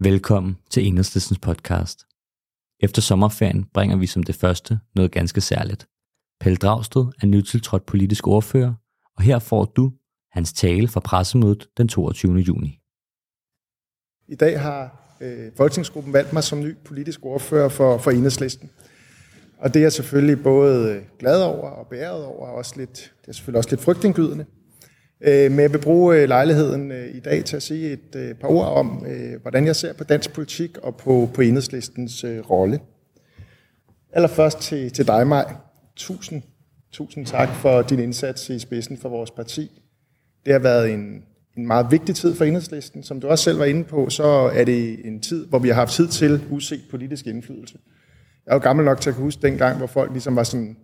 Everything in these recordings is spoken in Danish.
Velkommen til Enhedslistens podcast. Efter sommerferien bringer vi som det første noget ganske særligt. Pelle Dragsted er nytiltrådt politisk ordfører, og her får du hans tale fra pressemødet den 22. juni. I dag har øh, Folketingsgruppen valgt mig som ny politisk ordfører for, for Enhedslisten. Og det er jeg selvfølgelig både øh, glad over og bæret over, og også lidt, det er selvfølgelig også lidt frygtindgydende. Øh, men jeg vil bruge øh, lejligheden øh, i dag til at sige et par ord om, hvordan jeg ser på dansk politik og på, på enhedslistens rolle. Allerførst til, til dig, Maj. Tusind, tusind tak for din indsats i spidsen for vores parti. Det har været en, en meget vigtig tid for enhedslisten. Som du også selv var inde på, så er det en tid, hvor vi har haft tid til uset politisk indflydelse. Jeg er jo gammel nok til at kunne huske dengang, hvor folk ligesom var sådan,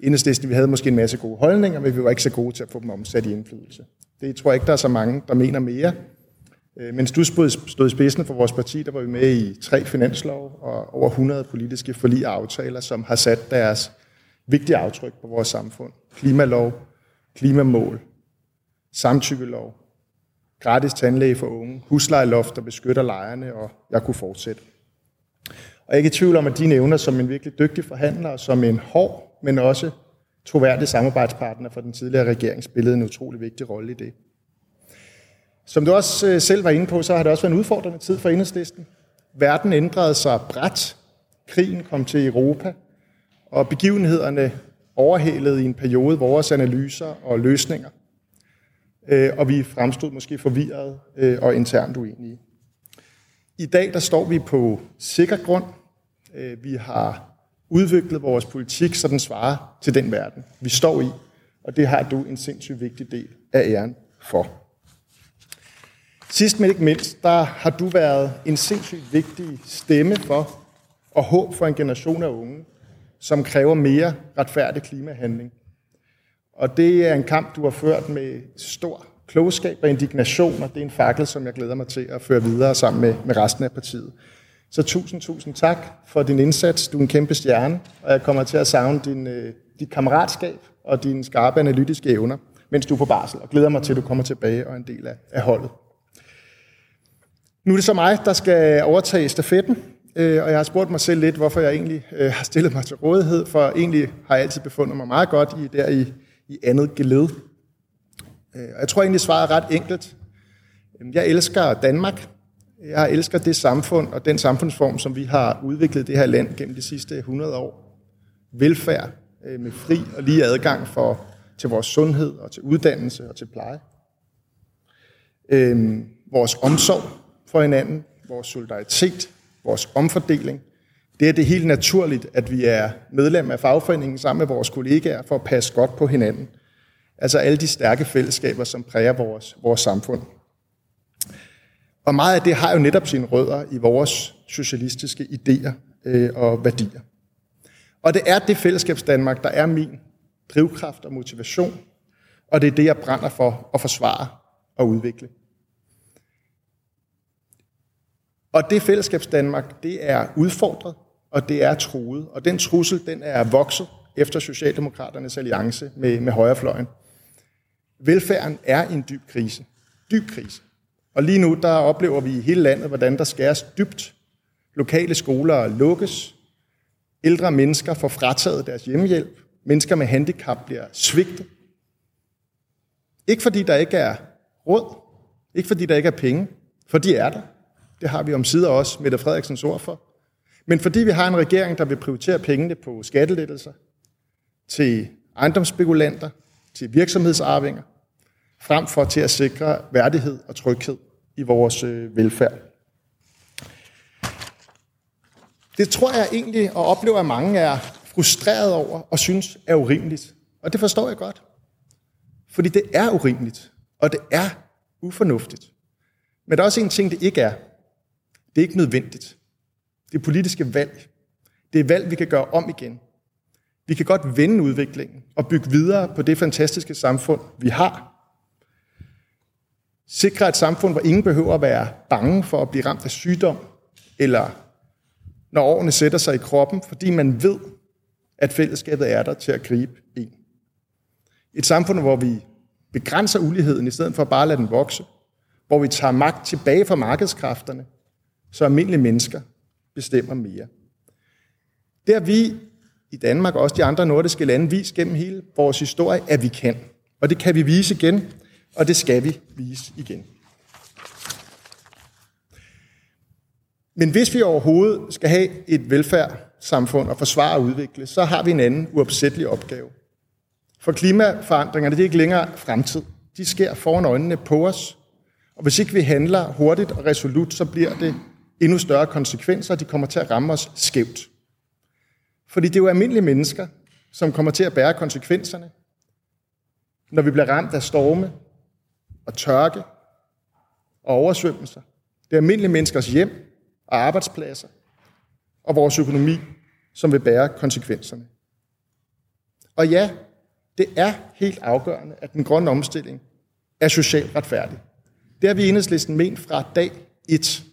enhedslisten, vi havde måske en masse gode holdninger, men vi var ikke så gode til at få dem omsat i indflydelse. Det tror jeg ikke, der er så mange, der mener mere. Øh, mens du stod i spidsen for vores parti, der var vi med i tre finanslov og over 100 politiske forlig og aftaler, som har sat deres vigtige aftryk på vores samfund. Klimalov, klimamål, samtykkelov, gratis tandlæge for unge, huslejeloft, der beskytter lejerne, og jeg kunne fortsætte. Og jeg er ikke i tvivl om, at dine evner som en virkelig dygtig forhandler, og som en hård, men også troværdig samarbejdspartner for den tidligere regering, spillede en utrolig vigtig rolle i det. Som du også øh, selv var inde på, så har det også været en udfordrende tid for enhedslisten. Verden ændrede sig bræt. Krigen kom til Europa, og begivenhederne overhalede i en periode vores analyser og løsninger. Øh, og vi fremstod måske forvirret øh, og internt uenige. I dag der står vi på sikker grund. Vi har udviklet vores politik, så den svarer til den verden, vi står i. Og det har du en sindssygt vigtig del af æren for. Sidst men ikke mindst, der har du været en sindssygt vigtig stemme for og håb for en generation af unge, som kræver mere retfærdig klimahandling. Og det er en kamp, du har ført med stor klogskab og indignation, og det er en fakkel, som jeg glæder mig til at føre videre sammen med, med resten af partiet. Så tusind, tusind tak for din indsats. Du er en kæmpe stjerne, og jeg kommer til at savne din, øh, dit kammeratskab og dine skarpe analytiske evner, mens du er på barsel, og glæder mig til, at du kommer tilbage og er en del af, af holdet. Nu er det så mig, der skal overtage stafetten, øh, og jeg har spurgt mig selv lidt, hvorfor jeg egentlig øh, har stillet mig til rådighed, for egentlig har jeg altid befundet mig meget godt i, der i, i andet geled. Øh, og jeg tror egentlig, svaret er ret enkelt. Øhm, jeg elsker Danmark. Jeg elsker det samfund og den samfundsform, som vi har udviklet det her land gennem de sidste 100 år. Velfærd øh, med fri og lige adgang for, til vores sundhed og til uddannelse og til pleje. Øhm, vores omsorg for hinanden, vores solidaritet, vores omfordeling. Det er det helt naturligt, at vi er medlem af fagforeningen sammen med vores kollegaer for at passe godt på hinanden – Altså alle de stærke fællesskaber, som præger vores, vores samfund. Og meget af det har jo netop sine rødder i vores socialistiske idéer øh, og værdier. Og det er det fællesskabs Danmark, der er min drivkraft og motivation, og det er det, jeg brænder for at forsvare og udvikle. Og det fællesskabs Danmark, det er udfordret, og det er truet. Og den trussel, den er vokset efter Socialdemokraternes alliance med, med højrefløjen. Velfærden er i en dyb krise. Dyb krise. Og lige nu, der oplever vi i hele landet, hvordan der skæres dybt. Lokale skoler lukkes. Ældre mennesker får frataget deres hjemmehjælp. Mennesker med handicap bliver svigtet. Ikke fordi der ikke er råd. Ikke fordi der ikke er penge. For de er der. Det har vi om sider også Mette Frederiksens ord for. Men fordi vi har en regering, der vil prioritere pengene på skattelettelser, til ejendomsspekulanter, til virksomhedsarvinger, frem for til at sikre værdighed og tryghed i vores øh, velfærd. Det tror jeg egentlig og oplever, at mange er frustreret over og synes er urimeligt. Og det forstår jeg godt. Fordi det er urimeligt, og det er ufornuftigt. Men der er også en ting, det ikke er. Det er ikke nødvendigt. Det er politiske valg. Det er valg, vi kan gøre om igen. Vi kan godt vende udviklingen og bygge videre på det fantastiske samfund, vi har. Sikre et samfund, hvor ingen behøver at være bange for at blive ramt af sygdom, eller når årene sætter sig i kroppen, fordi man ved, at fællesskabet er der til at gribe en. Et samfund, hvor vi begrænser uligheden, i stedet for at bare lade den vokse. Hvor vi tager magt tilbage fra markedskræfterne. så almindelige mennesker bestemmer mere. Det har vi i Danmark og også de andre nordiske lande vist gennem hele vores historie, at vi kan. Og det kan vi vise igen, og det skal vi vise igen. Men hvis vi overhovedet skal have et velfærdssamfund og forsvare og udvikle, så har vi en anden uopsættelig opgave. For klimaforandringerne det er ikke længere fremtid. De sker foran øjnene på os. Og hvis ikke vi handler hurtigt og resolut, så bliver det endnu større konsekvenser, og de kommer til at ramme os skævt. Fordi det er jo almindelige mennesker, som kommer til at bære konsekvenserne, når vi bliver ramt af storme og tørke og oversvømmelser. Det er almindelige menneskers hjem og arbejdspladser og vores økonomi, som vil bære konsekvenserne. Og ja, det er helt afgørende, at den grønne omstilling er socialt retfærdig. Det har vi i enhedslisten ment fra dag 1.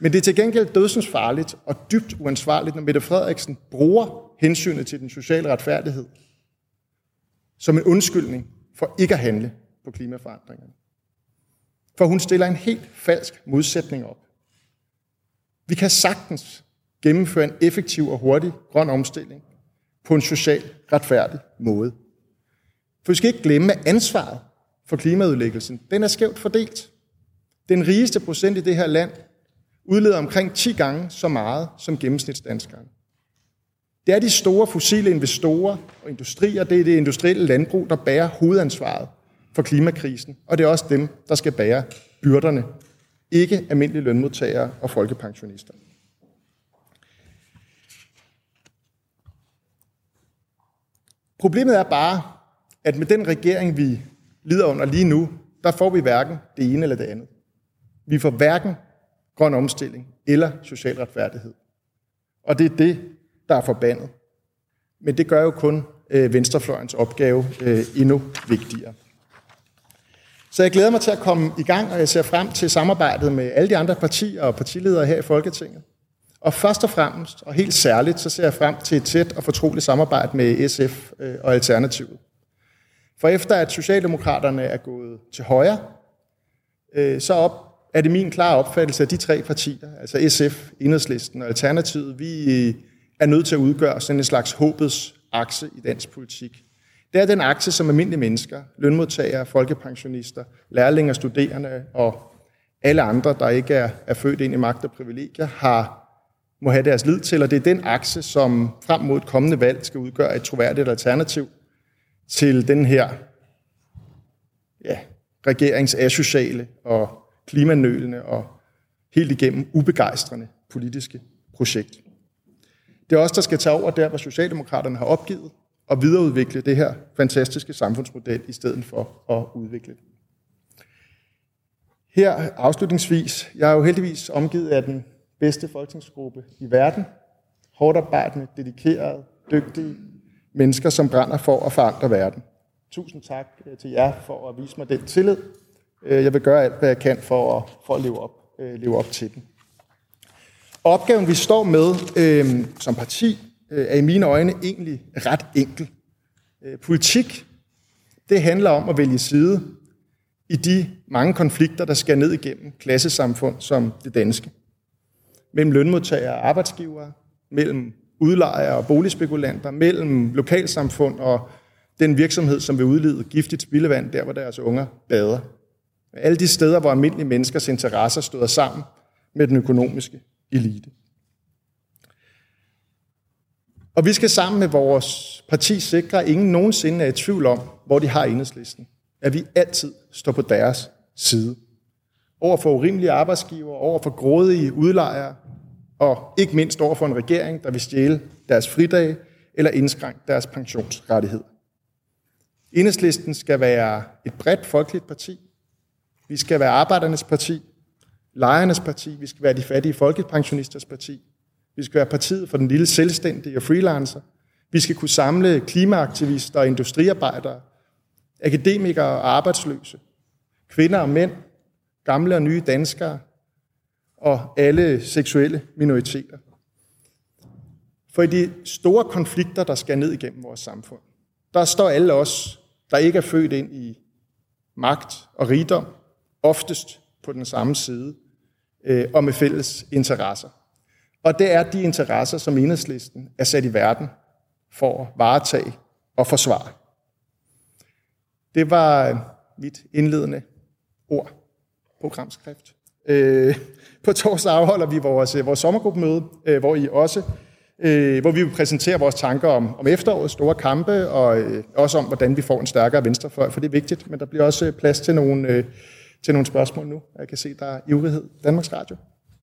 Men det er til gengæld dødsens farligt og dybt uansvarligt, når Mette Frederiksen bruger hensynet til den sociale retfærdighed som en undskyldning for ikke at handle på klimaforandringerne. For hun stiller en helt falsk modsætning op. Vi kan sagtens gennemføre en effektiv og hurtig grøn omstilling på en socialt retfærdig måde. For vi skal ikke glemme, at ansvaret for klimaudlæggelsen, den er skævt fordelt. Den rigeste procent i det her land udleder omkring 10 gange så meget som gennemsnitsdanskeren. Det er de store fossile investorer og industrier, det er det industrielle landbrug, der bærer hovedansvaret for klimakrisen, og det er også dem, der skal bære byrderne, ikke almindelige lønmodtagere og folkepensionister. Problemet er bare, at med den regering, vi lider under lige nu, der får vi hverken det ene eller det andet. Vi får hverken grøn omstilling eller social retfærdighed. Og det er det, der er forbandet. Men det gør jo kun øh, venstrefløjens opgave øh, endnu vigtigere. Så jeg glæder mig til at komme i gang, og jeg ser frem til samarbejdet med alle de andre partier og partiledere her i Folketinget. Og først og fremmest, og helt særligt, så ser jeg frem til et tæt og fortroligt samarbejde med SF øh, og Alternativet. For efter at Socialdemokraterne er gået til højre, øh, så op, er det min klare opfattelse, at de tre partier, altså SF, Enhedslisten og Alternativet, vi er nødt til at udgøre sådan en slags håbets akse i dansk politik. Det er den akse, som almindelige mennesker, lønmodtagere, folkepensionister, lærlinge, studerende og alle andre, der ikke er, er født ind i magt og privilegier, har, må have deres lid til, og det er den akse, som frem mod et kommende valg skal udgøre et troværdigt alternativ til den her ja, regerings asociale og klimanølende og helt igennem ubegejstrende politiske projekt. Det er os, der skal tage over der, hvor Socialdemokraterne har opgivet, og videreudvikle det her fantastiske samfundsmodel, i stedet for at udvikle det. Her afslutningsvis, jeg er jo heldigvis omgivet af den bedste folketingsgruppe i verden. Hårdt arbejdende, dedikerede, dygtige mennesker, som brænder for at forandre verden. Tusind tak øh, til jer for at vise mig den tillid. Øh, jeg vil gøre alt, hvad jeg kan for at, for at leve, op, øh, leve op til den. Opgaven, vi står med øh, som parti, øh, er i mine øjne egentlig ret enkel. Øh, politik, det handler om at vælge side i de mange konflikter, der skal ned igennem klassesamfund som det danske. Mellem lønmodtagere og arbejdsgivere, mellem udlejere og boligspekulanter, mellem lokalsamfund og den virksomhed, som vil udlede giftigt spildevand, der hvor deres unger bader. Alle de steder, hvor almindelige menneskers interesser støder sammen med den økonomiske elite. Og vi skal sammen med vores parti sikre, at ingen nogensinde er i tvivl om, hvor de har enhedslisten. At vi altid står på deres side. Over for urimelige arbejdsgiver, over for grådige udlejere, og ikke mindst over for en regering, der vil stjæle deres fridage eller indskrænke deres pensionsrettighed. Enhedslisten skal være et bredt folkeligt parti. Vi skal være arbejdernes parti, lejernes parti, vi skal være de fattige folkepensionisters parti, vi skal være partiet for den lille selvstændige og freelancer. Vi skal kunne samle klimaaktivister og industriarbejdere, akademikere og arbejdsløse, kvinder og mænd, gamle og nye danskere og alle seksuelle minoriteter. For i de store konflikter, der skal ned igennem vores samfund, der står alle os, der ikke er født ind i magt og rigdom, oftest på den samme side. Øh, og med fælles interesser. Og det er de interesser, som enhedslisten er sat i verden for at varetage og forsvare. Det var øh, mit indledende ord, programskrift. Øh, på torsdag afholder vi vores, øh, vores sommergruppemøde, øh, hvor I også øh, hvor vi vil præsentere vores tanker om, om efterårets store kampe, og øh, også om, hvordan vi får en stærkere venstrefløj, for det er vigtigt, men der bliver også plads til nogle, øh, til nogle spørgsmål nu. Jeg kan se, der er ivrighed. Danmarks Radio.